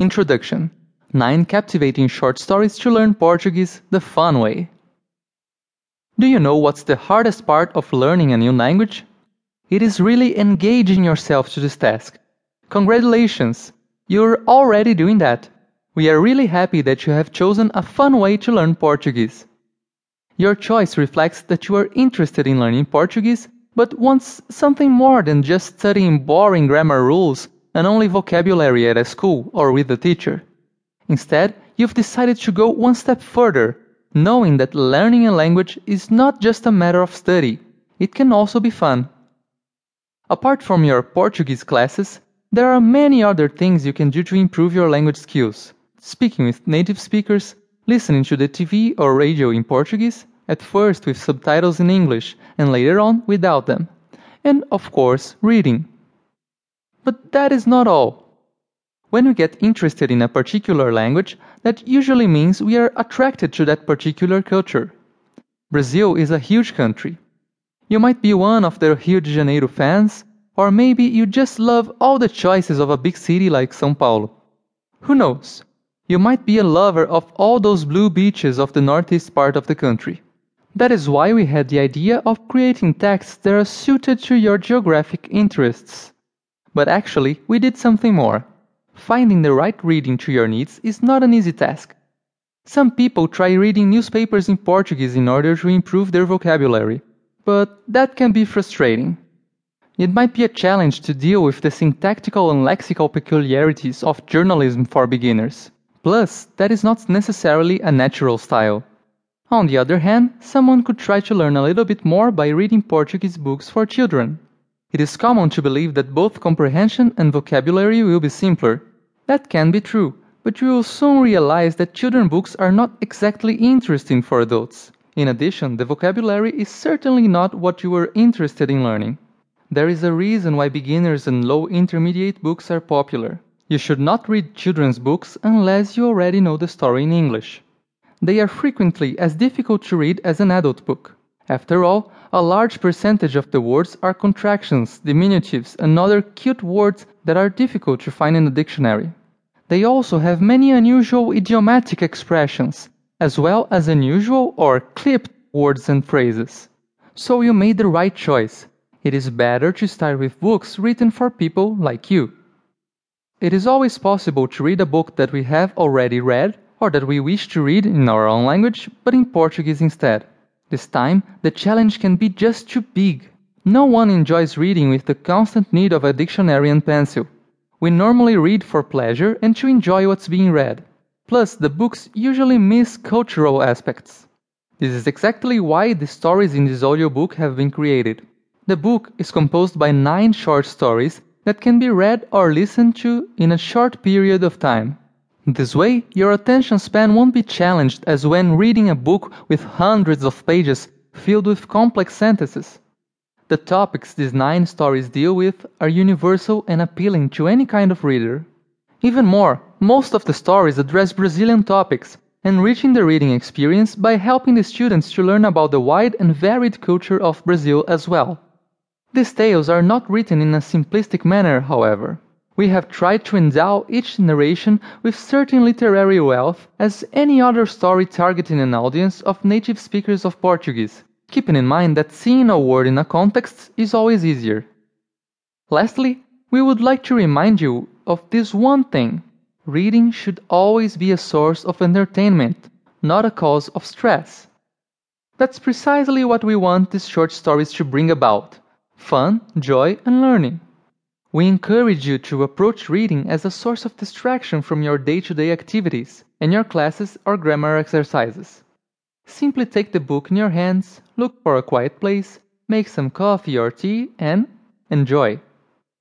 Introduction 9 captivating short stories to learn Portuguese the fun way. Do you know what's the hardest part of learning a new language? It is really engaging yourself to this task. Congratulations! You're already doing that. We are really happy that you have chosen a fun way to learn Portuguese. Your choice reflects that you are interested in learning Portuguese but wants something more than just studying boring grammar rules and only vocabulary at a school or with a teacher. Instead, you've decided to go one step further, knowing that learning a language is not just a matter of study, it can also be fun. Apart from your Portuguese classes, there are many other things you can do to improve your language skills. Speaking with native speakers, listening to the TV or radio in Portuguese, at first with subtitles in English and later on without them, and of course, reading. But that is not all. When we get interested in a particular language, that usually means we are attracted to that particular culture. Brazil is a huge country. You might be one of the Rio de Janeiro fans, or maybe you just love all the choices of a big city like São Paulo. Who knows? You might be a lover of all those blue beaches of the northeast part of the country. That is why we had the idea of creating texts that are suited to your geographic interests. But actually, we did something more. Finding the right reading to your needs is not an easy task. Some people try reading newspapers in Portuguese in order to improve their vocabulary, but that can be frustrating. It might be a challenge to deal with the syntactical and lexical peculiarities of journalism for beginners. Plus, that is not necessarily a natural style. On the other hand, someone could try to learn a little bit more by reading Portuguese books for children. It is common to believe that both comprehension and vocabulary will be simpler. That can be true, but you will soon realize that children books are not exactly interesting for adults. In addition, the vocabulary is certainly not what you are interested in learning. There is a reason why beginners and low intermediate books are popular. You should not read children's books unless you already know the story in English they are frequently as difficult to read as an adult book. After all, a large percentage of the words are contractions, diminutives, and other cute words that are difficult to find in the dictionary. They also have many unusual idiomatic expressions, as well as unusual or clipped words and phrases. So you made the right choice. It is better to start with books written for people like you. It is always possible to read a book that we have already read or that we wish to read in our own language but in Portuguese instead. This time, the challenge can be just too big. No one enjoys reading with the constant need of a dictionary and pencil. We normally read for pleasure and to enjoy what's being read. Plus, the books usually miss cultural aspects. This is exactly why the stories in this audiobook have been created. The book is composed by nine short stories that can be read or listened to in a short period of time. This way, your attention span won't be challenged as when reading a book with hundreds of pages filled with complex sentences. The topics these nine stories deal with are universal and appealing to any kind of reader. Even more, most of the stories address Brazilian topics, enriching the reading experience by helping the students to learn about the wide and varied culture of Brazil as well. These tales are not written in a simplistic manner, however we have tried to endow each narration with certain literary wealth as any other story targeting an audience of native speakers of Portuguese, keeping in mind that seeing a word in a context is always easier. Lastly, we would like to remind you of this one thing reading should always be a source of entertainment, not a cause of stress. That's precisely what we want these short stories to bring about fun, joy, and learning. We encourage you to approach reading as a source of distraction from your day to day activities and your classes or grammar exercises. Simply take the book in your hands, look for a quiet place, make some coffee or tea, and enjoy.